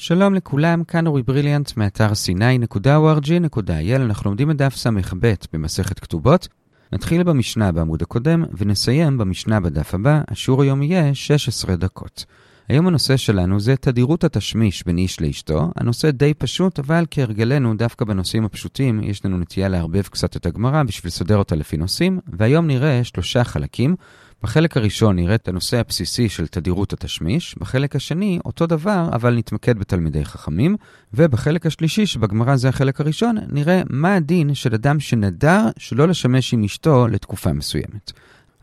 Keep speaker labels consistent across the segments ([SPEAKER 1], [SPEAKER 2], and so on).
[SPEAKER 1] שלום לכולם, כאן אורי בריליאנט מאתר c9.org.il, אנחנו לומדים את דף ס"ב במסכת כתובות. נתחיל במשנה בעמוד הקודם ונסיים במשנה בדף הבא, השיעור היום יהיה 16 דקות. היום הנושא שלנו זה תדירות התשמיש בין איש לאשתו. הנושא די פשוט, אבל כהרגלנו, דווקא בנושאים הפשוטים, יש לנו נטייה לערבב קצת את הגמרא בשביל לסדר אותה לפי נושאים, והיום נראה שלושה חלקים. בחלק הראשון נראה את הנושא הבסיסי של תדירות התשמיש, בחלק השני אותו דבר, אבל נתמקד בתלמידי חכמים, ובחלק השלישי, שבגמרא זה החלק הראשון, נראה מה הדין של אדם שנדר שלא לשמש עם אשתו לתקופה מסוימת.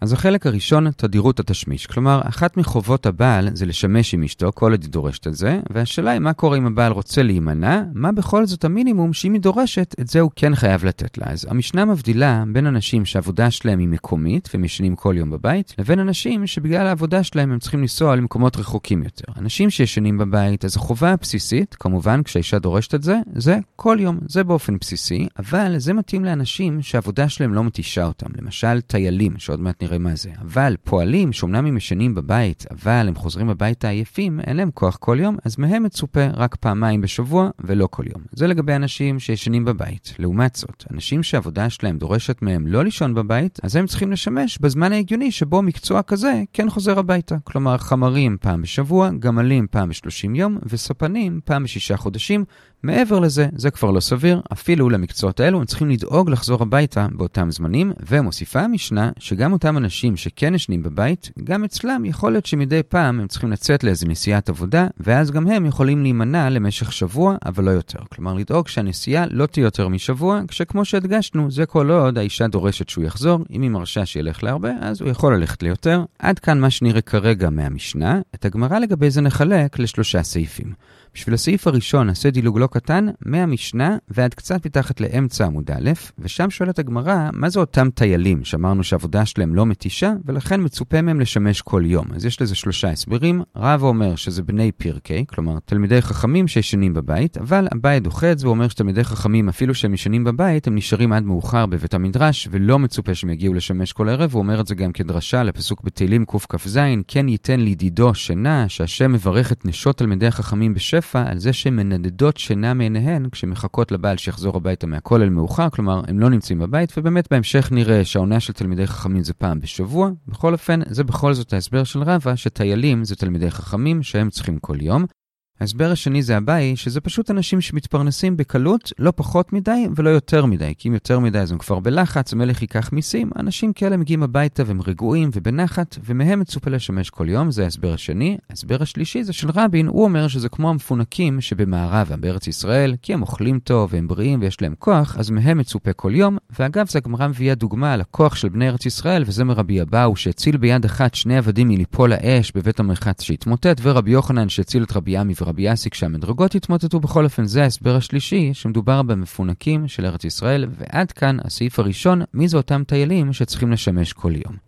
[SPEAKER 1] אז החלק הראשון, תדירות התשמיש. כלומר, אחת מחובות הבעל זה לשמש עם אשתו, כל עוד היא דורשת את זה, והשאלה היא מה קורה אם הבעל רוצה להימנע, מה בכל זאת המינימום שאם היא דורשת, את זה הוא כן חייב לתת לה. אז המשנה מבדילה בין אנשים שהעבודה שלהם היא מקומית, והם ישנים כל יום בבית, לבין אנשים שבגלל העבודה שלהם הם צריכים לנסוע למקומות רחוקים יותר. אנשים שישנים בבית, אז החובה הבסיסית, כמובן כשהאישה דורשת את זה, זה כל יום, זה באופן בסיסי, אבל זה מתאים לאנשים שהעבודה שלהם לא מתישה אותם. למשל, טיילים, שעוד מעט נראה מה זה. אבל פועלים שאומנם הם ישנים בבית, אבל הם חוזרים הביתה עייפים, אין להם כוח כל יום, אז מהם מצופה רק פעמיים בשבוע ולא כל יום. זה לגבי אנשים שישנים בבית. לעומת זאת, אנשים שהעבודה שלהם דורשת מהם לא לישון בבית, אז הם צריכים לשמש בזמן ההגיוני שבו מקצוע כזה כן חוזר הביתה. כלומר, חמרים פעם בשבוע, גמלים פעם בשלושים יום, וספנים פעם בשישה חודשים, מעבר לזה, זה כבר לא סביר, אפילו למקצועות האלו הם צריכים לדאוג לחזור הביתה באותם זמנים, ומוסיפה המשנה שגם אותם אנשים שכן ישנים בבית, גם אצלם יכול להיות שמדי פעם הם צריכים לצאת לאיזה נסיעת עבודה, ואז גם הם יכולים להימנע למשך שבוע, אבל לא יותר. כלומר, לדאוג שהנסיעה לא תהיה יותר משבוע, כשכמו שהדגשנו, זה כל עוד האישה דורשת שהוא יחזור, אם היא מרשה שילך להרבה, אז הוא יכול ללכת ליותר. עד כאן מה שנראה כרגע מהמשנה, את הגמרא לגבי זה נחלק לשלושה סעיפים. בשביל הסעיף הראשון נעשה דילוג לא קטן מהמשנה ועד קצת מתחת לאמצע עמוד א', ושם שואלת הגמרא, מה זה אותם טיילים שאמרנו שהעבודה שלהם לא מתישה, ולכן מצופה מהם לשמש כל יום. אז יש לזה שלושה הסברים. רב אומר שזה בני פרקי, כלומר תלמידי חכמים שישנים בבית, אבל אביי דוחה את זה, הוא אומר שתלמידי חכמים, אפילו שהם ישנים בבית, הם נשארים עד מאוחר בבית המדרש, ולא מצופה שהם יגיעו לשמש כל ערב, הוא אומר את זה גם כדרשה לפסוק בתהילים קכ"ז, כן ייתן לידידו שינה, שהשם מברך את נשות תלמידי החכמים בשפע. שפע על זה שהן מנדדות שינה מעיניהן כשמחכות לבעל שיחזור הביתה מהכולל מאוחר, כלומר, הם לא נמצאים בבית, ובאמת בהמשך נראה שהעונה של תלמידי חכמים זה פעם בשבוע. בכל אופן, זה בכל זאת ההסבר של רבא, שטיילים זה תלמידי חכמים שהם צריכים כל יום. ההסבר השני זה הבאי, שזה פשוט אנשים שמתפרנסים בקלות, לא פחות מדי ולא יותר מדי, כי אם יותר מדי אז הם כבר בלחץ, המלך ייקח מיסים, אנשים כאלה מגיעים הביתה והם רגועים ובנחת, ומהם מצופה לשמש כל יום, זה ההסבר השני. ההסבר השלישי זה של רבין, הוא אומר שזה כמו המפונקים שבמערבה, בארץ ישראל, כי הם אוכלים טוב והם בריאים ויש להם כוח, אז מהם מצופה כל יום, ואגב, זה הגמרא מביאה דוגמה על הכוח של בני ארץ ישראל, וזה מרבי אבאו, שהציל ביד אחת שני עבדים מליפול האש בבית המרחץ שהתמוטט, ורבי יוחנן שהציל את רבי רבי אסי כשהמדרגות התמוטטו בכל אופן זה ההסבר השלישי שמדובר במפונקים של ארץ ישראל ועד כאן הסעיף הראשון מי זה אותם טיילים שצריכים לשמש כל יום.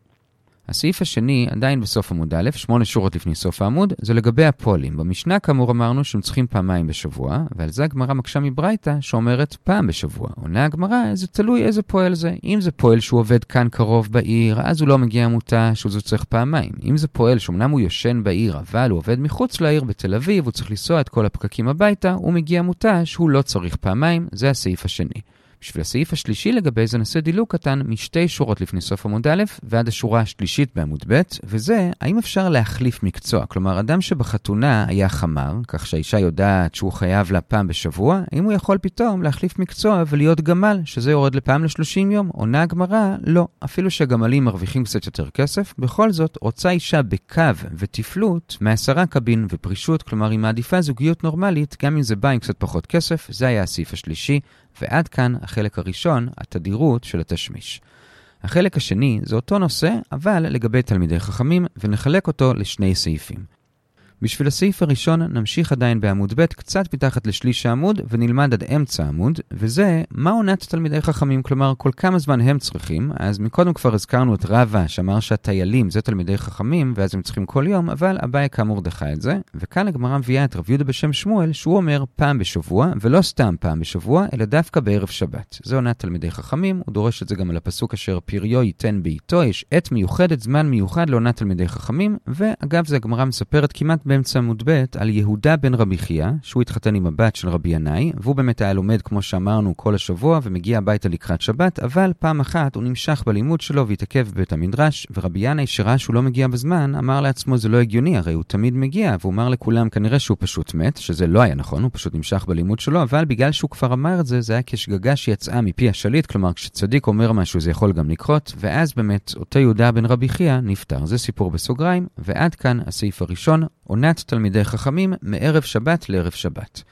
[SPEAKER 1] הסעיף השני, עדיין בסוף עמוד א', שמונה שורות לפני סוף העמוד, זה לגבי הפועלים. במשנה כאמור אמרנו שהם צריכים פעמיים בשבוע, ועל זה הגמרא מקשה מברייתא שאומרת פעם בשבוע. עונה הגמרא, זה תלוי איזה פועל זה. אם זה פועל שהוא עובד כאן קרוב בעיר, אז הוא לא מגיע מותש, הוא צריך פעמיים. אם זה פועל שאומנם הוא יושן בעיר, אבל הוא עובד מחוץ לעיר בתל אביב, הוא צריך לנסוע את כל הפקקים הביתה, הוא מגיע מותש, הוא לא צריך פעמיים, זה הסעיף השני. בשביל הסעיף השלישי לגבי זה נעשה דילוג קטן משתי שורות לפני סוף עמוד א' ועד השורה השלישית בעמוד ב', וזה, האם אפשר להחליף מקצוע? כלומר, אדם שבחתונה היה חמר, כך שהאישה יודעת שהוא חייב לה פעם בשבוע, האם הוא יכול פתאום להחליף מקצוע ולהיות גמל, שזה יורד לפעם ל-30 יום? עונה הגמרא, לא. אפילו שהגמלים מרוויחים קצת יותר כסף, בכל זאת, רוצה אישה בקו ותפלות מעשרה קבין ופרישות, כלומר, היא מעדיפה זוגיות נורמלית, גם אם זה בא עם קצת פחות כסף, זה היה הסעיף השלישי. ועד כאן החלק הראשון, התדירות של התשמיש. החלק השני זה אותו נושא, אבל לגבי תלמידי חכמים, ונחלק אותו לשני סעיפים. בשביל הסעיף הראשון נמשיך עדיין בעמוד ב' קצת מתחת לשליש העמוד ונלמד עד אמצע העמוד, וזה מה עונת תלמידי חכמים, כלומר כל כמה זמן הם צריכים, אז מקודם כבר הזכרנו את רבא שאמר שהטיילים זה תלמידי חכמים ואז הם צריכים כל יום, אבל אביי כאמור דחה את זה, וכאן הגמרא מביאה את רב יהודה בשם שמואל שהוא אומר פעם בשבוע, ולא סתם פעם בשבוע, אלא דווקא בערב שבת. זה עונת תלמידי חכמים, הוא דורש את זה גם על הפסוק אשר פריו ייתן בעיתו, יש עת מיוחדת, זמן מיוחד לעונת תלמידי חכמים, ואגב זה הגמרא מספרת כמעט באמצע עמוד ב' על יהודה בן רבי חייא, שהוא התחתן עם הבת של רבי ינאי, והוא באמת היה לומד, כמו שאמרנו, כל השבוע, ומגיע הביתה לקראת שבת, אבל פעם אחת הוא נמשך בלימוד שלו והתעכב בבית המדרש, ורבי ינאי, שראה שהוא לא מגיע בזמן, אמר לעצמו, זה לא הגיוני, הרי הוא תמיד מגיע, והוא אמר לכולם, כנראה שהוא פשוט מת, שזה לא היה נכון, הוא פשוט נמשך בלימוד שלו, אבל בגלל שהוא כבר אמר את זה, זה היה כשגגה שיצאה מפי השליט, כלומר, כשצדיק אומר משהו זה יכול גם לקרות, ואז באמת, אותו יהודה בן רבי חייא עונת תלמידי חכמים מערב שבת לערב שבת.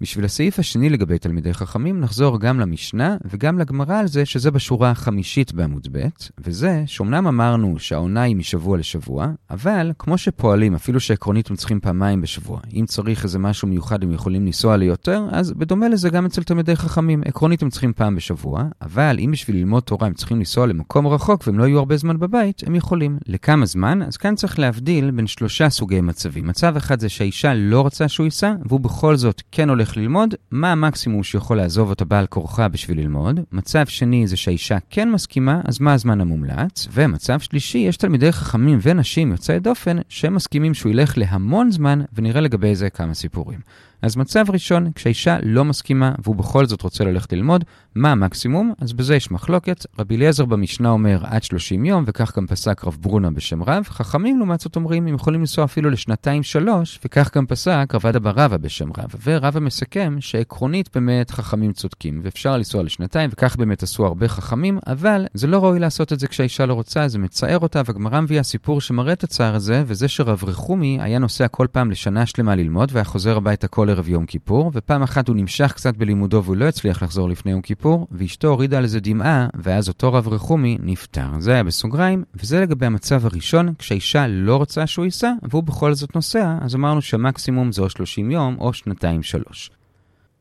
[SPEAKER 1] בשביל הסעיף השני לגבי תלמידי חכמים, נחזור גם למשנה וגם לגמרא על זה שזה בשורה החמישית בעמוד ב', וזה שאומנם אמרנו שהעונה היא משבוע לשבוע, אבל כמו שפועלים, אפילו שעקרונית הם צריכים פעמיים בשבוע, אם צריך איזה משהו מיוחד הם יכולים לנסוע ליותר, אז בדומה לזה גם אצל תלמידי חכמים, עקרונית הם צריכים פעם בשבוע, אבל אם בשביל ללמוד תורה הם צריכים לנסוע למקום רחוק והם לא יהיו הרבה זמן בבית, הם יכולים. לכמה זמן? אז כאן צריך להבדיל בין שלושה סוגי מצבים. מצב אחד זה שהאישה לא רוצה שהוא ייסע, והוא בכל זאת כן הולך הולך ללמוד, מה המקסימום שיכול לעזוב אותה בעל כורחה בשביל ללמוד. מצב שני זה שהאישה כן מסכימה, אז מה הזמן המומלץ? ומצב שלישי, יש תלמידי חכמים ונשים יוצאי דופן שהם מסכימים שהוא ילך להמון זמן, ונראה לגבי זה כמה סיפורים. אז מצב ראשון, כשהאישה לא מסכימה והוא בכל זאת רוצה ללכת ללמוד, מה המקסימום? אז בזה יש מחלוקת. רבי אליעזר במשנה אומר עד 30 יום, וכך גם פסק רב ברונה בשם רב. חכמים לעומת זאת אומרים, הם יכולים לנסוע אפילו לשנתיים-שלוש, וכך גם פסק רבדה ברבה בשם רב. ורבא מסכם שעקרונית באמת חכמים צודקים, ואפשר לנסוע לשנתיים, וכך באמת עשו הרבה חכמים, אבל זה לא ראוי לעשות את זה כשהאישה לא רוצה, זה מצער אותה, והגמרא מביאה סיפור שמראה את הצער הזה, וזה שרב רחומי היה נוסע כל פעם לשנה שלמה ללמוד, והיה חוזר הביתה כל ערב יום כיפור, ופעם אחת הוא נמשך קצת בלימודו והוא לא הצליח לחזור לפני יום כיפור, ואשתו הורידה על זה דמעה, ואז אותו רב רחומי נפטר. זה היה בסוגריים, וזה לגבי המצב הראשון, כשהאישה לא רוצה שהוא ייסע, והוא בכל זאת נוסע, אז אמרנו שהמקסימום זה או 30 יום או שנתיים-שלוש.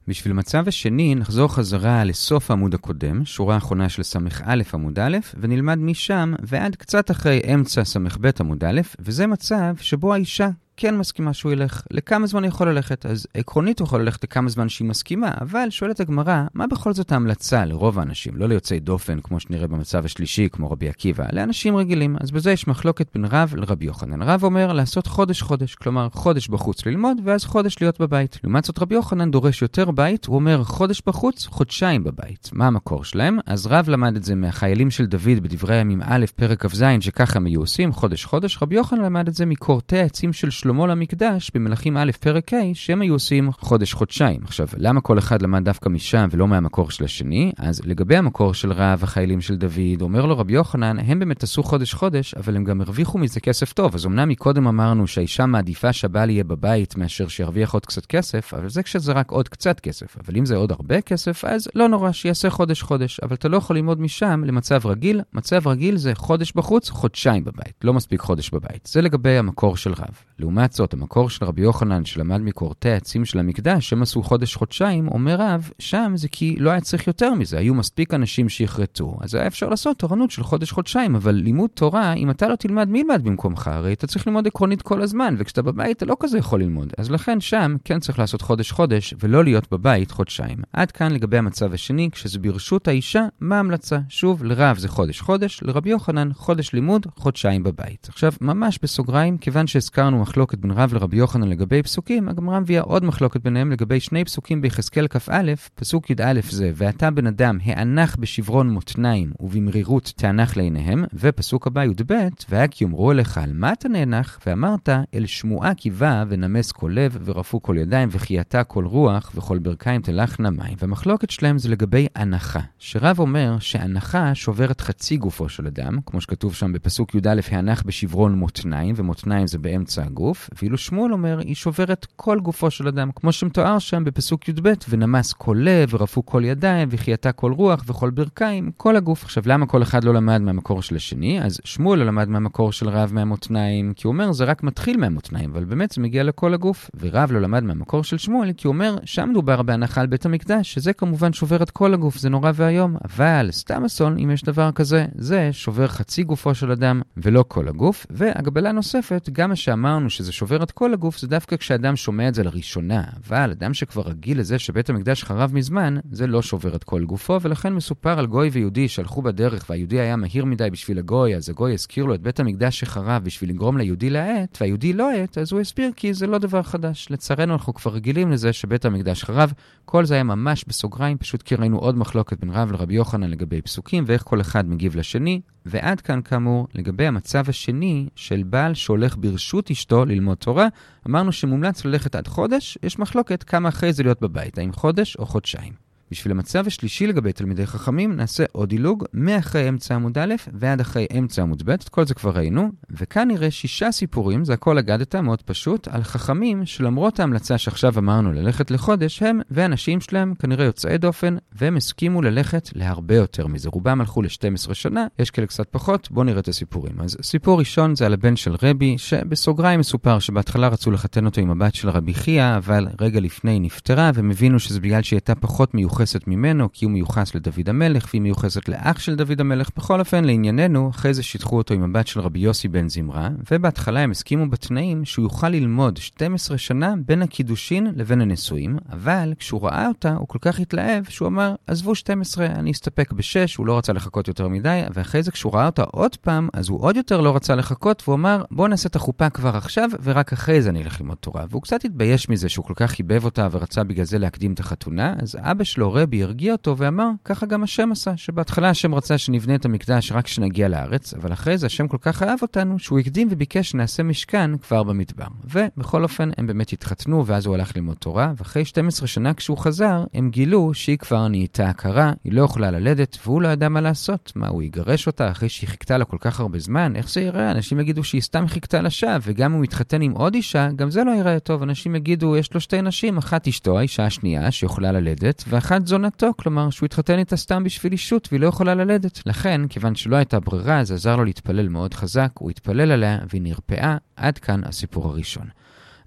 [SPEAKER 1] בשביל המצב השני, נחזור חזרה לסוף העמוד הקודם, שורה האחרונה של ס"א עמוד א', ונלמד משם ועד קצת אחרי אמצע ס"ב עמוד א', וזה מצב שבו האישה כן מסכימה שהוא ילך. לכמה זמן הוא יכול ללכת? אז עקרונית הוא יכול ללכת לכמה זמן שהיא מסכימה, אבל שואלת הגמרא, מה בכל זאת ההמלצה לרוב האנשים, לא ליוצאי דופן, כמו שנראה במצב השלישי, כמו רבי עקיבא, לאנשים רגילים. אז בזה יש מחלוקת בין רב לרבי יוחנן. רב אומר לעשות חודש-חודש, כלומר חודש בחוץ ללמוד, ואז חודש להיות בבית. לעומת זאת רבי יוחנן דורש יותר בית, הוא אומר חודש בחוץ, חודשיים בבית. מה המקור שלהם? אז רב למד את זה מהחיילים של דוד בדברי הימים א', פרק כ"ז, שככה הם היו עושים, חודש-חודש. רבי יוחנן למד את זה מקורטי העצים של שלמה למקדש במלכים א' פרק ה' שהם היו עושים חודש-חודשיים. עכשיו, למה כל אחד למד דווקא משם ולא מהמקור של השני? אז לגבי המקור של רב, החיילים של דוד, אומר לו רבי יוחנן, הם באמת עשו חודש-חודש, אבל הם גם הרוויחו מזה כסף טוב. אז אמנם מקודם אמרנו שהאישה מעדיפה שהבעל יהיה בבית מאשר שירוויח עוד קצת כסף, אבל זה כשזה רק עוד קצת כסף. אבל אם זה עוד הרבה כסף, אז לא נורא, שיעשה חודש-חודש. אבל אתה לא יכול ללמוד משם למצב רגיל. מצב רגיל זה חודש בחוץ, חודשיים בבית. לא מספיק חודש בבית. זה לגבי המקור של רב. לעומת זאת, המקור של רבי יוחנן שלמד מקורטי העצים של המקדש, שהם עשו חודש-חודשיים, אומר רב, שם זה כי לא היה צריך יותר מזה, היו מספיק אנשים שיחרטו, אז היה אפשר לעשות תורנות של חודש-חודשיים, אבל לימוד תורה, אם אתה לא תלמד, מי ילמד במקומך? הרי אתה צריך ללמוד עקרונית כל הזמן, וכשאתה בבית אתה לא כזה יכול ללמוד. אז לכן שם כן צריך לעשות חודש-חודש, ולא להיות בבית חודשיים. עד כאן לגבי המצב השני, כשזה ברשות האישה, מה ההמלצה? שוב, לרב זה חודש-חודש, לרבי יוחנן חודש לימוד, חודשיים בבית. עכשיו, ממש בסוגריים, כיוון שהזכרנו מחלוקת בין רב לרבי יוחנן לגבי פסוקים, הגמרא מביאה עוד מחלוקת ביניהם לגבי שני פסוקים ביחזקאל כ"א, פסוק י"א זה, ואתה בן אדם הענך בשברון מותניים ובמרירות תענך לעיניהם, ופסוק הבא י"ב, והיה כי יאמרו אליך על מה אתה נאנח, ואמרת אל שמועה קיבה ונמס כל לב ורפו כל ידיים וחייתה כל רוח וכל ברכיים תלכנה מים. והמחלוקת שלהם זה לגבי הנחה, שרב אומר שהנחה שוברת חצי גופו של אדם, כמו שכתוב שם בפסוק י"א, הענך בשברון מותניים, ומותניים זה באמצע הגוף, ואילו שמואל אומר, היא שוברת כל גופו של אדם, כמו שמתואר שם בפסוק י"ב, ונמס כל לב, ורפו כל ידיים, וחייתה כל רוח, וכל ברכיים, כל הגוף. עכשיו, למה כל אחד לא למד מהמקור של השני? אז שמואל לא למד מהמקור של רב מהמותניים, כי הוא אומר, זה רק מתחיל מהמותניים, אבל באמת זה מגיע לכל הגוף. ורב לא למד מהמקור של שמואל, כי הוא אומר, שם דובר בהנחה על בית המקדש, שזה כמובן שובר את כל הגוף, זה נורא ואיום. אבל סתם אסון, אם יש דבר כזה, זה שובר חצי גופו של אדם, ולא כל הגוף. והגבלה נוספת, גם מה שאמרנו שאמרנו שזה שובר את כל הגוף, זה דווקא כשאדם שומע את זה לראשונה. אבל אדם שכבר רגיל לזה שבית המקדש חרב מזמן, זה לא שובר את כל גופו, ולכן מסופר על גוי ויהודי שהלכו בדרך, והיהודי היה מהיר מדי בשביל הגוי, אז הגוי הזכיר לו את בית המקדש שחרב בשביל לגרום ליהודי להאט, והיהודי לא האט, אז הוא הסביר כי זה לא דבר חדש. לצערנו אנחנו כבר רגילים לזה שבית המקדש חרב. כל זה היה ממש בסוגריים, פשוט כי ראינו עוד מחלוקת בין רב לרבי יוחנן לגבי פסוקים ואיך כל אחד מגיב לשני. ועד כאן, כאמור, לגבי המצב השני של בעל שהולך ברשות אשתו ללמוד תורה, אמרנו שמומלץ ללכת עד חודש, יש מחלוקת כמה אחרי זה להיות בבית, האם חודש או חודשיים. בשביל המצב השלישי לגבי תלמידי חכמים, נעשה עוד דילוג מאחרי אמצע עמוד א' ועד אחרי אמצע עמוד ב', את כל זה כבר ראינו, וכאן נראה שישה סיפורים, זה הכל אגדתה, מאוד פשוט, על חכמים שלמרות ההמלצה שעכשיו אמרנו ללכת לחודש, הם והנשים שלהם כנראה יוצאי דופן, והם הסכימו ללכת להרבה יותר מזה. רובם הלכו ל-12 שנה, יש כאלה קצת פחות, בואו נראה את הסיפורים. אז סיפור ראשון זה על הבן של רבי, שבסוגריים מסופר שבהתחלה רצו לחתן אותו עם הבת של רבי חייא, אבל רגע לפני נפטרה, והם הבינו שזה בגלל שהיא הייתה פחות מיוחדת מיוחסת ממנו, כי הוא מיוחס לדוד המלך, והיא מיוחסת לאח של דוד המלך. בכל אופן, לענייננו, אחרי זה שיתחו אותו עם הבת של רבי יוסי בן זמרה, ובהתחלה הם הסכימו בתנאים שהוא יוכל ללמוד 12 שנה בין הקידושין לבין הנישואים, אבל כשהוא ראה אותה, הוא כל כך התלהב, שהוא אמר, עזבו 12, אני אסתפק ב-6, הוא לא רצה לחכות יותר מדי, ואחרי זה כשהוא ראה אותה עוד פעם, אז הוא עוד יותר לא רצה לחכות, והוא אמר, בוא נעשה את החופה כבר עכשיו, ורק אחרי זה אני אלך ללמוד תורה. והוא קצת התבייש מזה שהוא כל כך חיבב אותה ורצה בגלל זה להקדים את החתונה, אז אבא שלו, רבי הרגיע אותו ואמר, ככה גם השם עשה, שבהתחלה השם רצה שנבנה את המקדש רק כשנגיע לארץ, אבל אחרי זה השם כל כך אהב אותנו, שהוא הקדים וביקש שנעשה משכן כבר במדבר. ובכל אופן, הם באמת התחתנו, ואז הוא הלך ללמוד תורה, ואחרי 12 שנה כשהוא חזר, הם גילו שהיא כבר נהייתה עקרה, היא לא יכולה ללדת, והוא לא ידע מה לעשות. מה, הוא יגרש אותה אחרי שהיא חיכתה לה כל כך הרבה זמן? איך זה ייראה? אנשים יגידו שהיא סתם חיכתה לשווא, וגם אם הוא מתחתן עם עוד אישה, גם זה לא ייראה טוב. אנשים יגידו, יש לו שתי נשים, אחת אשתו, האישה השנייה, שיכולה ללדת, ואחת זונתו. אשתו, כלומר שהוא התחתן איתה סתם בשביל אישות והיא לא יכולה ללדת. לכן, כיוון שלא הייתה ברירה, זה עזר לו להתפלל מאוד חזק, הוא התפלל עליה והיא נרפאה. עד כאן הסיפור הראשון.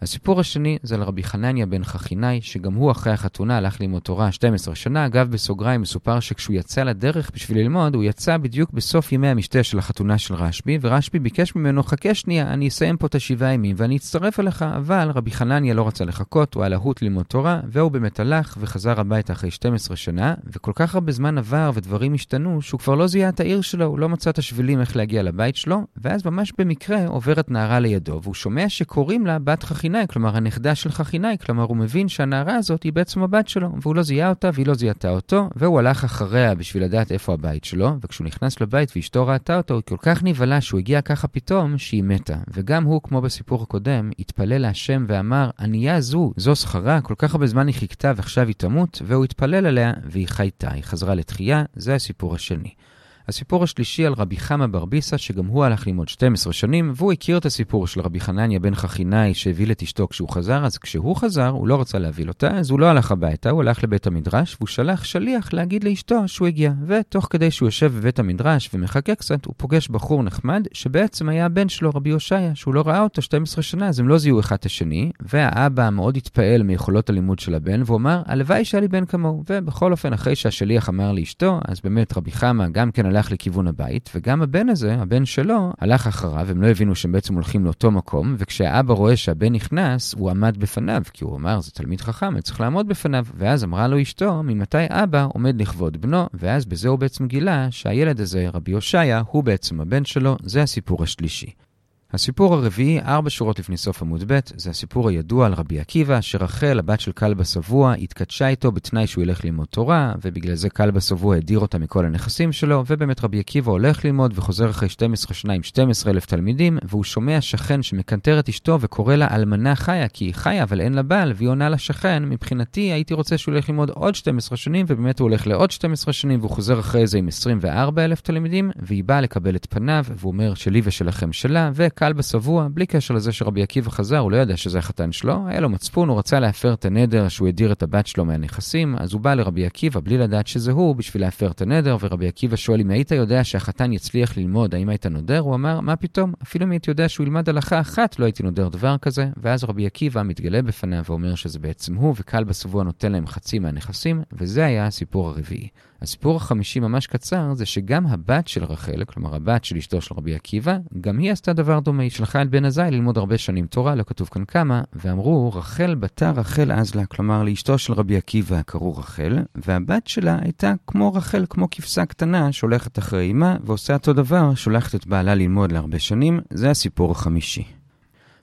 [SPEAKER 1] הסיפור השני זה על רבי חנניה בן חכינאי, שגם הוא אחרי החתונה הלך ללמוד תורה 12 שנה. אגב, בסוגריים מסופר שכשהוא יצא לדרך בשביל ללמוד, הוא יצא בדיוק בסוף ימי המשתה של החתונה של רשב"י, ורשב"י ביקש ממנו, חכה שנייה, אני אסיים פה את השבעה ימים ואני אצטרף אליך, אבל רבי חנניה לא רצה לחכות, הוא היה להוט ללמוד תורה, והוא באמת הלך וחזר הביתה אחרי 12 שנה, וכל כך הרבה זמן עבר ודברים השתנו, שהוא כבר לא זיהה את העיר שלו, הוא לא מצא את השבילים איך להגיע לבית שלו, ואז ממש במקרה עוברת נערה לידו, והוא שומע שקוראים לה בת חכינאי. חכינאי, כלומר הנכדה של חכינאי, כלומר הוא מבין שהנערה הזאת היא בעצם הבת שלו, והוא לא זיהה אותה והיא לא זיהתה אותו, והוא הלך אחריה בשביל לדעת איפה הבית שלו, וכשהוא נכנס לבית ואשתו ראתה אותו, היא כל כך נבהלה שהוא הגיע ככה פתאום שהיא מתה. וגם הוא, כמו בסיפור הקודם, התפלל להשם ואמר, ענייה זו, זו שכרה, כל כך הרבה זמן היא חיכתה ועכשיו היא תמות, והוא התפלל עליה והיא חייתה, היא חזרה לתחייה, זה הסיפור השני. הסיפור השלישי על רבי חמא ברביסה, שגם הוא הלך ללמוד 12 שנים, והוא הכיר את הסיפור של רבי חנניה בן חכינאי שהביא את אשתו כשהוא חזר, אז כשהוא חזר, הוא לא רצה להביא אותה, אז הוא לא הלך הביתה, הוא הלך לבית המדרש, והוא שלח שליח להגיד לאשתו שהוא הגיע. ותוך כדי שהוא יושב בבית המדרש ומחכה קצת, הוא פוגש בחור נחמד, שבעצם היה הבן שלו, רבי הושעיה, שהוא לא ראה אותו 12 שנה, אז הם לא זיהו אחד את השני, והאבא מאוד התפעל מיכולות הלימוד של הבן, והוא אמר, הלוואי שהיה לי בן כמוהו. ובכל אופן, אחרי שהשליח אמר לאשתו, אז באמת רבי חמא גם כן לכיוון הבית, וגם הבן הזה, הבן שלו, הלך אחריו, הם לא הבינו שהם בעצם הולכים לאותו מקום, וכשהאבא רואה שהבן נכנס, הוא עמד בפניו, כי הוא אמר, זה תלמיד חכם, אני צריך לעמוד בפניו. ואז אמרה לו אשתו, ממתי אבא עומד לכבוד בנו, ואז בזה הוא בעצם גילה שהילד הזה, רבי הושעיה, הוא בעצם הבן שלו, זה הסיפור השלישי. הסיפור הרביעי, ארבע שורות לפני סוף עמוד ב', זה הסיפור הידוע על רבי עקיבא, שרחל, הבת של כלבא שבוע, התקדשה איתו בתנאי שהוא ילך ללמוד תורה, ובגלל זה כלבא שבוע הדיר אותה מכל הנכסים שלו, ובאמת רבי עקיבא הולך ללמוד וחוזר אחרי 12 שנה עם 12 אלף תלמידים, והוא שומע שכן שמקנטר את אשתו וקורא לה אלמנה חיה, כי היא חיה אבל אין לה בעל, והיא עונה לשכן, מבחינתי הייתי רוצה שהוא ילך ללמוד עוד 12 שנים, ובאמת הוא הולך לעוד 12 שנים, והוא חוזר אחרי זה עם 24 אלף תלמידים, והיא באה לקבל את פניו, והוא אומר שלי ושלכם שלה, קל בשבוע, בלי קשר לזה שרבי עקיבא חזר, הוא לא ידע שזה החתן שלו, היה לו מצפון, הוא רצה להפר את הנדר שהוא הדיר את הבת שלו מהנכסים, אז הוא בא לרבי עקיבא בלי לדעת שזה הוא, בשביל להפר את הנדר, ורבי עקיבא שואל אם היית יודע שהחתן יצליח ללמוד, האם היית נודר? הוא אמר, מה פתאום? אפילו אם הייתי יודע שהוא ילמד הלכה אחת, לא הייתי נודר דבר כזה, ואז רבי עקיבא מתגלה בפניו ואומר שזה בעצם הוא, וקל בשבוע נותן להם חצי מהנכסים, וזה היה הסיפור הרביעי. הסיפור החמישי ממש קצר זה שגם הבת של רחל, כלומר הבת של אשתו של רבי עקיבא, גם היא עשתה דבר היא שלחה את בן עזאי ללמוד הרבה שנים תורה, לא כתוב כאן כמה, ואמרו, רחל בתה רחל אזלה, כלומר לאשתו של רבי עקיבא קראו רחל, והבת שלה הייתה כמו רחל, כמו כבשה קטנה, שהולכת אחרי אמה, ועושה אותו דבר, שולחת את בעלה ללמוד להרבה שנים, זה הסיפור החמישי.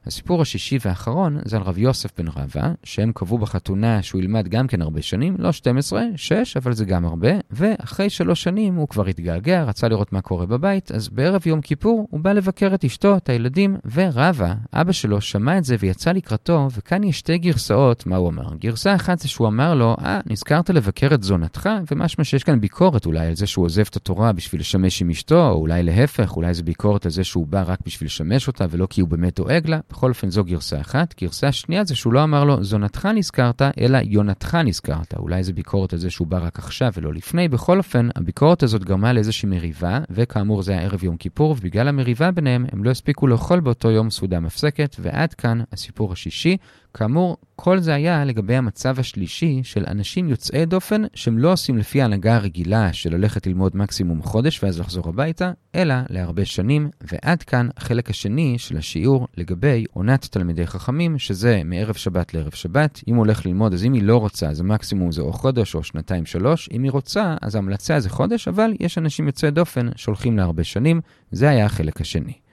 [SPEAKER 1] הסיפור השישי והאחרון זה על רב יוסף בן רבא, שהם קבעו בחתונה שהוא ילמד גם כן הרבה שנים, לא 12, 6, אבל זה גם הרבה, ואחרי שלוש שנים הוא כבר התגעגע, רצה לראות מה קורה בבית, אז בערב יום כיפור הוא בא לבקר את אשתו, את הילדים, ורבא, אבא שלו, שמע את זה ויצא לקראתו, וכאן יש שתי גרסאות, מה הוא אמר. גרסה אחת זה שהוא אמר לו, אה, נזכרת לבקר את זונתך, ומשמע שיש כאן ביקורת אולי על זה שהוא עוזב את התורה בשביל לשמש עם אשתו, או אולי להפך, אולי זה ביקורת על זה שהוא בא רק בשביל לשמש אותה ולא כי הוא באמת דואג לה. בכל אופן זו גרסה אחת. גרסה שנייה זה שהוא לא אמר לו זונתך נזכרת, אלא יונתך נזכרת. אולי זה ביקורת על זה שהוא בא רק עכשיו ולא לפני. בכל אופן, הביקורת הזאת גרמה לאיזושהי מריבה, וכאמור זה היה ערב יום כיפור, ובגלל המריבה ביניהם הם לא הספיקו לאכול באותו יום סעודה מפסקת, ועד כאן הסיפור השישי. כאמור, כל זה היה לגבי המצב השלישי של אנשים יוצאי דופן שהם לא עושים לפי ההנהגה הרגילה של ללכת ללמוד מקסימום חודש ואז לחזור הביתה, אלא להרבה שנים, ועד כאן החלק השני של השיעור לגבי עונת תלמידי חכמים, שזה מערב שבת לערב שבת. אם הוא הולך ללמוד, אז אם היא לא רוצה, אז המקסימום זה או חודש או שנתיים שלוש. אם היא רוצה, אז ההמלצה זה חודש, אבל יש אנשים יוצאי דופן שהולכים להרבה שנים. זה היה החלק השני.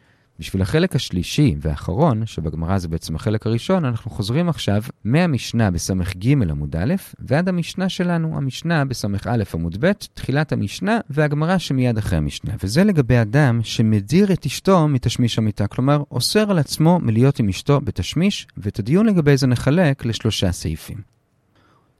[SPEAKER 1] בשביל החלק השלישי והאחרון, שבגמרא זה בעצם החלק הראשון, אנחנו חוזרים עכשיו מהמשנה בס"ג עמוד א', ועד המשנה שלנו, המשנה בס"א עמוד ב', תחילת המשנה והגמרא שמיד אחרי המשנה. וזה לגבי אדם שמדיר את אשתו מתשמיש המיטה, כלומר, אוסר על עצמו מלהיות עם אשתו בתשמיש, ואת הדיון לגבי זה נחלק לשלושה סעיפים.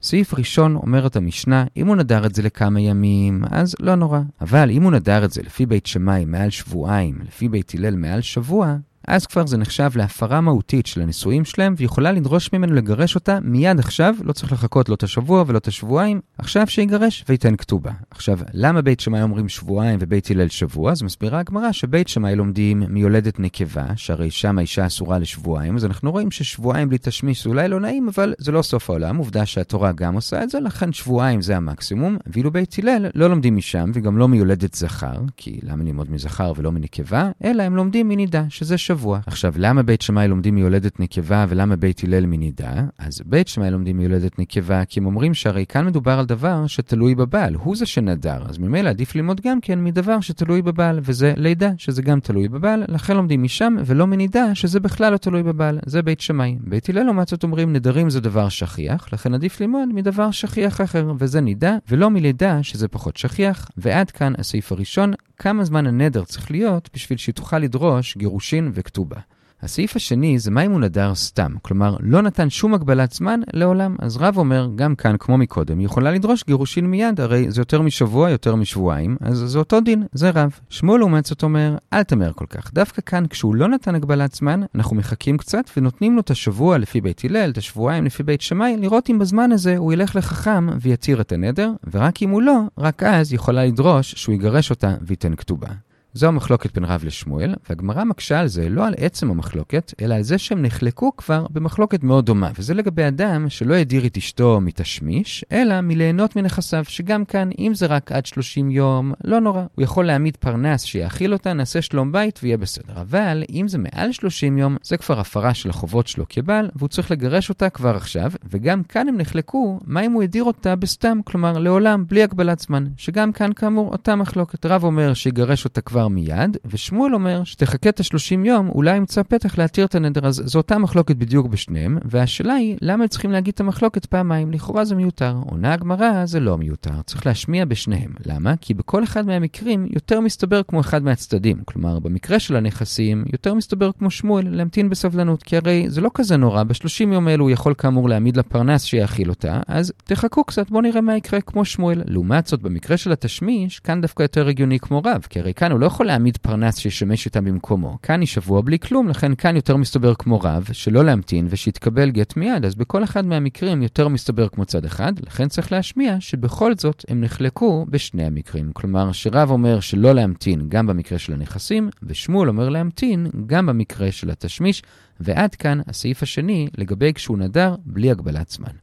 [SPEAKER 1] סעיף ראשון אומרת המשנה, אם הוא נדר את זה לכמה ימים, אז לא נורא. אבל אם הוא נדר את זה לפי בית שמאי מעל שבועיים, לפי בית הלל מעל שבוע, אז כבר זה נחשב להפרה מהותית של הנישואים שלהם, ויכולה לדרוש ממנו לגרש אותה מיד עכשיו, לא צריך לחכות לא את השבוע ולא את השבועיים, עכשיו שיגרש וייתן כתובה. עכשיו, למה בית שמאי אומרים שבועיים ובית הלל שבוע? אז מסבירה הגמרא שבית שמאי לומדים מיולדת נקבה, שהרי שם האישה אסורה לשבועיים, אז אנחנו רואים ששבועיים בלי תשמיש זה אולי לא נעים, אבל זה לא סוף העולם, עובדה שהתורה גם עושה את זה, לכן שבועיים זה המקסימום, ואילו בית הלל לא לומדים משם וגם לא מיולדת זכר, כי למה ללמוד מזכר ולא מנקבה, אלא הם לומדים מנידה, שזה. שבוע. עכשיו, למה בית שמאי לומדים מיולדת נקבה ולמה בית הלל מנידה? אז בית שמאי לומדים מיולדת נקבה כי הם אומרים שהרי כאן מדובר על דבר שתלוי בבעל, הוא זה שנדר, אז ממילא עדיף ללמוד גם כן מדבר שתלוי בבעל, וזה לידה, שזה גם תלוי בבעל, לכן לומדים משם ולא מנידה, שזה בכלל לא תלוי בבעל, זה בית שמאי. בית הלל לעומת זאת אומרים נדרים זה דבר שכיח, לכן עדיף ללמוד מדבר שכיח אחר, וזה נידה, ולא מלידה, שזה פחות שכיח, ועד כאן הסעיף הראשון, כמה זמן הנדר צריך להיות בשביל שתוכל לדרוש גירושין וכתובה. הסעיף השני זה מה אם הוא נדר סתם, כלומר לא נתן שום הגבלת זמן לעולם. אז רב אומר, גם כאן כמו מקודם, יכולה לדרוש גירושין מיד, הרי זה יותר משבוע, יותר משבועיים, אז זה אותו דין, זה רב. שמואל לעומת זאת אומר, אל תמר כל כך. דווקא כאן, כשהוא לא נתן הגבלת זמן, אנחנו מחכים קצת ונותנים לו את השבוע לפי בית הלל, את השבועיים לפי בית שמאי, לראות אם בזמן הזה הוא ילך לחכם ויתיר את הנדר, ורק אם הוא לא, רק אז יכולה לדרוש שהוא יגרש אותה וייתן כתובה. זו המחלוקת בין רב לשמואל, והגמרא מקשה על זה לא על עצם המחלוקת, אלא על זה שהם נחלקו כבר במחלוקת מאוד דומה, וזה לגבי אדם שלא הדיר את אשתו מתשמיש, אלא מליהנות מנכסיו, שגם כאן, אם זה רק עד 30 יום, לא נורא. הוא יכול להעמיד פרנס שיאכיל אותה, נעשה שלום בית ויהיה בסדר. אבל אם זה מעל 30 יום, זה כבר הפרה של החובות שלו כבעל, והוא צריך לגרש אותה כבר עכשיו, וגם כאן הם נחלקו, מה אם הוא הדיר אותה בסתם, כלומר לעולם, בלי הגבלת זמן, שגם כאן כאמור אותה מחלוקת. רב אומר שיגרש אותה כבר כבר מיד, ושמואל אומר שתחכה את ה-30 יום, אולי ימצא פתח להתיר את הנדר. אז זו אותה מחלוקת בדיוק בשניהם, והשאלה היא, למה צריכים להגיד את המחלוקת פעמיים? לכאורה זה מיותר. עונה הגמרא, זה לא מיותר. צריך להשמיע בשניהם. למה? כי בכל אחד מהמקרים יותר מסתבר כמו אחד מהצדדים. כלומר, במקרה של הנכסים, יותר מסתבר כמו שמואל, להמתין בסבלנות. כי הרי זה לא כזה נורא, ב-30 יום אלו הוא יכול כאמור להעמיד לפרנס שיאכיל אותה, אז תחכו קצת, בואו נראה מה יקרה כמו שמואל. לעומת זאת, במקרה של התשמיש, כאן דווקא יותר הגיוני כמו רב, כי הרי כאן הוא לא יכול להעמיד פרנס שישמש איתם במקומו. כאן היא שבוע בלי כלום, לכן כאן יותר מסתבר כמו רב, שלא להמתין ושיתקבל גט מיד, אז בכל אחד מהמקרים יותר מסתבר כמו צד אחד, לכן צריך להשמיע שבכל זאת הם נחלקו בשני המקרים. כלומר, שרב אומר שלא להמתין גם במקרה של הנכסים, ושמואל אומר להמתין גם במקרה של התשמיש, ועד כאן הסעיף השני לגבי כשהוא נדר בלי הגבלת זמן.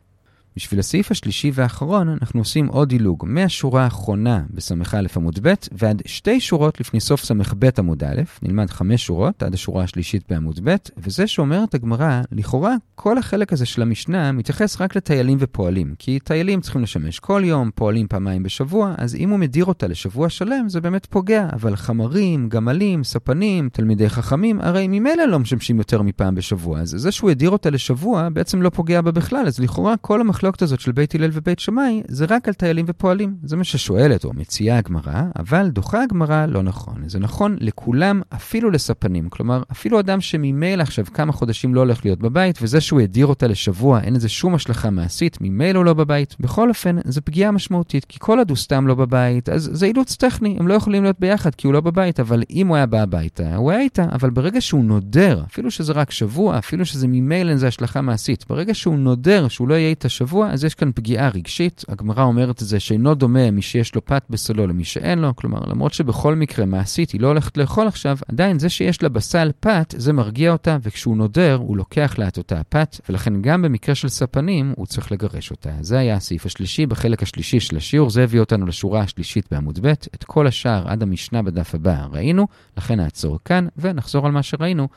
[SPEAKER 1] בשביל הסעיף השלישי והאחרון, אנחנו עושים עוד דילוג. מהשורה האחרונה בס"א עמוד ב' ועד שתי שורות לפני סוף ס"ב עמוד א', נלמד חמש שורות עד השורה השלישית בעמוד ב', וזה שאומרת הגמרא, לכאורה כל החלק הזה של המשנה מתייחס רק לטיילים ופועלים, כי טיילים צריכים לשמש כל יום, פועלים פעמיים בשבוע, אז אם הוא מדיר אותה לשבוע שלם זה באמת פוגע, אבל חמרים, גמלים, ספנים, תלמידי חכמים, הרי ממילא לא משמשים יותר מפעם בשבוע, אז זה שהוא הדיר אותה לשבוע בעצם לא פוגע בה בכלל, אז לכאורה כל המחלוקת הזאת של בית הלל ובית שמאי זה רק על טיילים ופועלים. זה מה ששואלת או מציעה הגמרא, אבל דוחה הגמרא לא נכון. זה נכון לכולם, אפילו לספנים. כלומר, אפילו אדם שממילא עכשיו כמה חודשים לא הולך להיות בבית, וזה שהוא הדיר אותה לשבוע, אין לזה שום השלכה מעשית, ממילא הוא לא בבית. בכל אופן, זו פגיעה משמעותית, כי כל עוד הוא סתם לא בבית, אז זה אילוץ טכני, הם לא יכולים להיות ביחד כי הוא לא בבית, אבל אם הוא היה בא הביתה, הוא היה איתה, אבל ברגע שהוא נודר, אפילו שזה רק שבוע, אפילו שזה ממילא אין זה השלכה מעשית, ברגע שהוא נודר שהוא לא יהיה איתה שבוע, אז יש כאן פגיעה רגשית. הגמרא אומרת את זה שאינו דומה מי שיש לו פת בסלו למי שאין לו, כלומר, למרות שבכל מקרה מעשית היא לא הולכת לאכול עכשיו, עדיין זה שיש לה בסל פת, זה מרגיע אותה, וכשהוא נודר, הוא לוקח לה את אותה הפת, ולכן גם במקרה של ספנים, הוא צריך לגרש אותה. זה היה הסעיף השלישי בחלק השלישי של השיעור, זה הביא אותנו לשורה השלישית בעמוד ב', את כל השאר עד המשנה בדף הבא ראינו, לכן נעצור כאן, ונחזור על מה שראינו.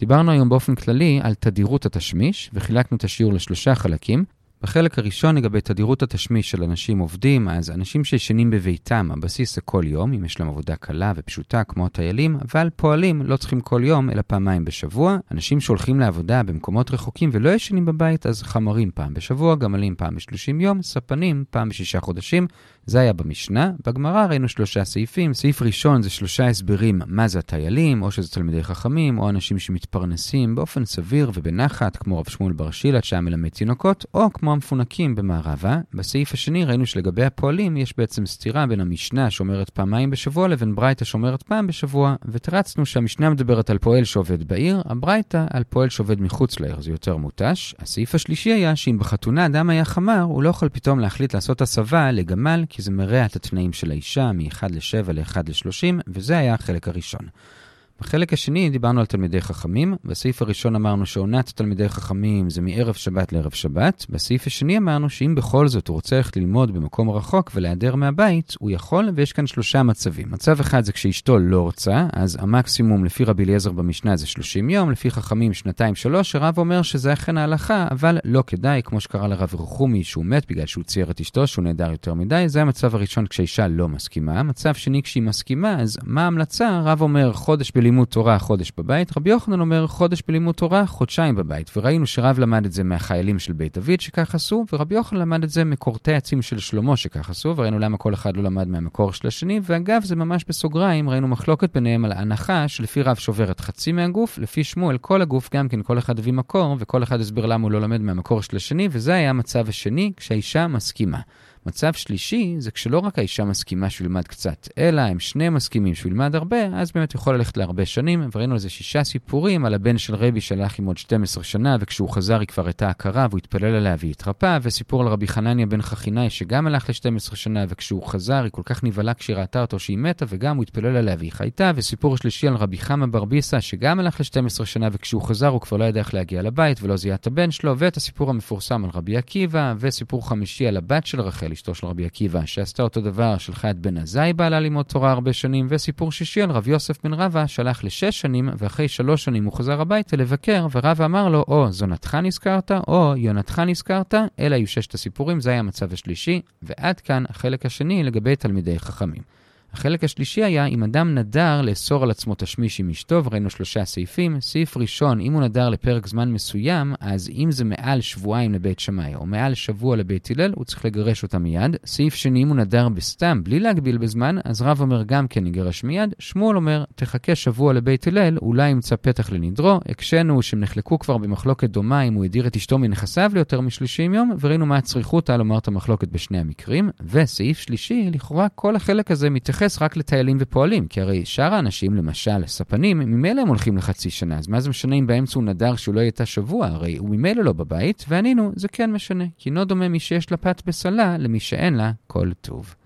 [SPEAKER 1] דיברנו היום באופן כללי על תדירות התשמיש, וחילקנו את השיעור לשלושה חלקים. בחלק הראשון לגבי תדירות התשמיש של אנשים עובדים, אז אנשים שישנים בביתם, הבסיס זה כל יום, אם יש להם עבודה קלה ופשוטה כמו הטיילים, אבל פועלים לא צריכים כל יום, אלא פעמיים בשבוע. אנשים שהולכים לעבודה במקומות רחוקים ולא ישנים בבית, אז חמרים פעם בשבוע, גמלים פעם בשלושים יום, ספנים פעם בשישה חודשים. זה היה במשנה. בגמרא ראינו שלושה סעיפים. סעיף ראשון זה שלושה הסברים מה זה הטיילים, או שזה תלמידי חכמים, או אנשים שמתפרנסים באופן סביר ובנחת, כמו רב שמואל בר שילת שהיה מלמד תינוקות, או כמו המפונקים במערבה. בסעיף השני ראינו שלגבי הפועלים יש בעצם סתירה בין המשנה שאומרת פעמיים בשבוע לבין ברייתא שאומרת פעם בשבוע, ותרצנו שהמשנה מדברת על פועל שעובד בעיר, הברייתא על פועל שעובד מחוץ לעיר, זה יותר מותש. הסעיף השלישי היה שאם בחתונה אדם היה חמר, הוא לא יכול פתאום להחליט לעשות הסבה לגמל, כי זה מרע את התנאים של האישה מ-1 ל-7 ל-1 ל-30, וזה היה החלק הראשון. בחלק השני דיברנו על תלמידי חכמים. בסעיף הראשון אמרנו שעונת תלמידי חכמים זה מערב שבת לערב שבת. בסעיף השני אמרנו שאם בכל זאת הוא רוצה ללכת ללמוד במקום רחוק ולהיעדר מהבית, הוא יכול, ויש כאן שלושה מצבים. מצב אחד זה כשאשתו לא רוצה, אז המקסימום לפי רבי אליעזר במשנה זה 30 יום, לפי חכמים שנתיים-שלוש, הרב אומר שזה אכן ההלכה, אבל לא כדאי, כמו שקרה לרב רחומי שהוא מת בגלל שהוא צייר את אשתו, שהוא נהדר יותר מדי. זה המצב הראשון כשאישה לא מסכימה. מצב שני כשהיא מסכימה, אז מה ההמלצה? הרב אומר חודש בלימוד בלימוד תורה חודש בבית, רבי יוחנן אומר חודש בלימוד תורה חודשיים בבית. וראינו שרב למד את זה מהחיילים של בית דוד שכך עשו, ורבי יוחנן למד את זה מקורטי עצים של שלמה שכך עשו, וראינו למה כל אחד לא למד מהמקור של השני, ואגב זה ממש בסוגריים, ראינו מחלוקת ביניהם על ההנחה שלפי רב שוברת חצי מהגוף, לפי שמואל כל הגוף גם כן כל אחד הביא מקור, וכל אחד הסביר למה הוא לא למד מהמקור של השני, וזה היה המצב השני כשהאישה מסכימה. מצב שלישי זה כשלא רק האישה מסכימה שהוא ילמד קצת, אלא הם שני מסכימים שהוא ילמד הרבה, אז באמת יכול ללכת להרבה שנים. וראינו על זה שישה סיפורים על הבן של רבי שהלך עם עוד 12 שנה, וכשהוא חזר היא כבר הייתה הכרה והוא התפלל עליה והתרפא, וסיפור על רבי חנניה בן חכינאי שגם הלך ל-12 שנה, וכשהוא חזר היא כל כך נבהלה כשהיא ראתה אותו שהיא מתה, וגם הוא התפלל עליה והיא חייתה, וסיפור שלישי על רבי חמא בר ביסא שגם הלך ל-12 שנה, וכשהוא חזר הוא כבר לא ידע איך להגיע לבית ולא זיהה את הבן שלו, ואת הסיפור המפורסם על רבי עקיבא, וסיפור חמישי על הבת של רחל, אשתו של רבי עקיבא, שעשתה אותו דבר של חיית בן עזאי בעלה ללמוד תורה הרבה שנים, וסיפור שישי על רב יוסף בן רבא, שהלך לשש שנים, ואחרי שלוש שנים הוא חזר הביתה לבקר, ורבא אמר לו, או זונתך נזכרת, או יונתך נזכרת, אלה היו ששת הסיפורים, זה היה המצב השלישי, ועד כאן החלק השני לגבי תלמידי חכמים. החלק השלישי היה אם אדם נדר לאסור על עצמו תשמיש עם אשתו, וראינו שלושה סעיפים. סעיף ראשון, אם הוא נדר לפרק זמן מסוים, אז אם זה מעל שבועיים לבית שמאי, או מעל שבוע לבית הלל, הוא צריך לגרש אותה מיד. סעיף שני, אם הוא נדר בסתם, בלי להגביל בזמן, אז רב אומר גם כן יגרש מיד. שמואל אומר, תחכה שבוע לבית הלל, אולי ימצא פתח לנדרו. הקשינו שהם נחלקו כבר במחלוקת דומה אם הוא הדיר את אשתו מנכסיו ליותר מ-30 יום, וראינו מה הצריכות לומר את המחלוקת בשני המקרים. וסעיף שלישי, לכאורה כל החלק הזה מתייחס מתייחס רק לטיילים ופועלים, כי הרי שאר האנשים, למשל ספנים, ממילא הם הולכים לחצי שנה, אז מה זה משנה אם באמצע הוא נדר שהוא לא יהיה שבוע? הרי הוא ממילא לא בבית, וענינו, זה כן משנה, כי אינו דומה מי שיש לה פת בסלה למי שאין לה כל טוב.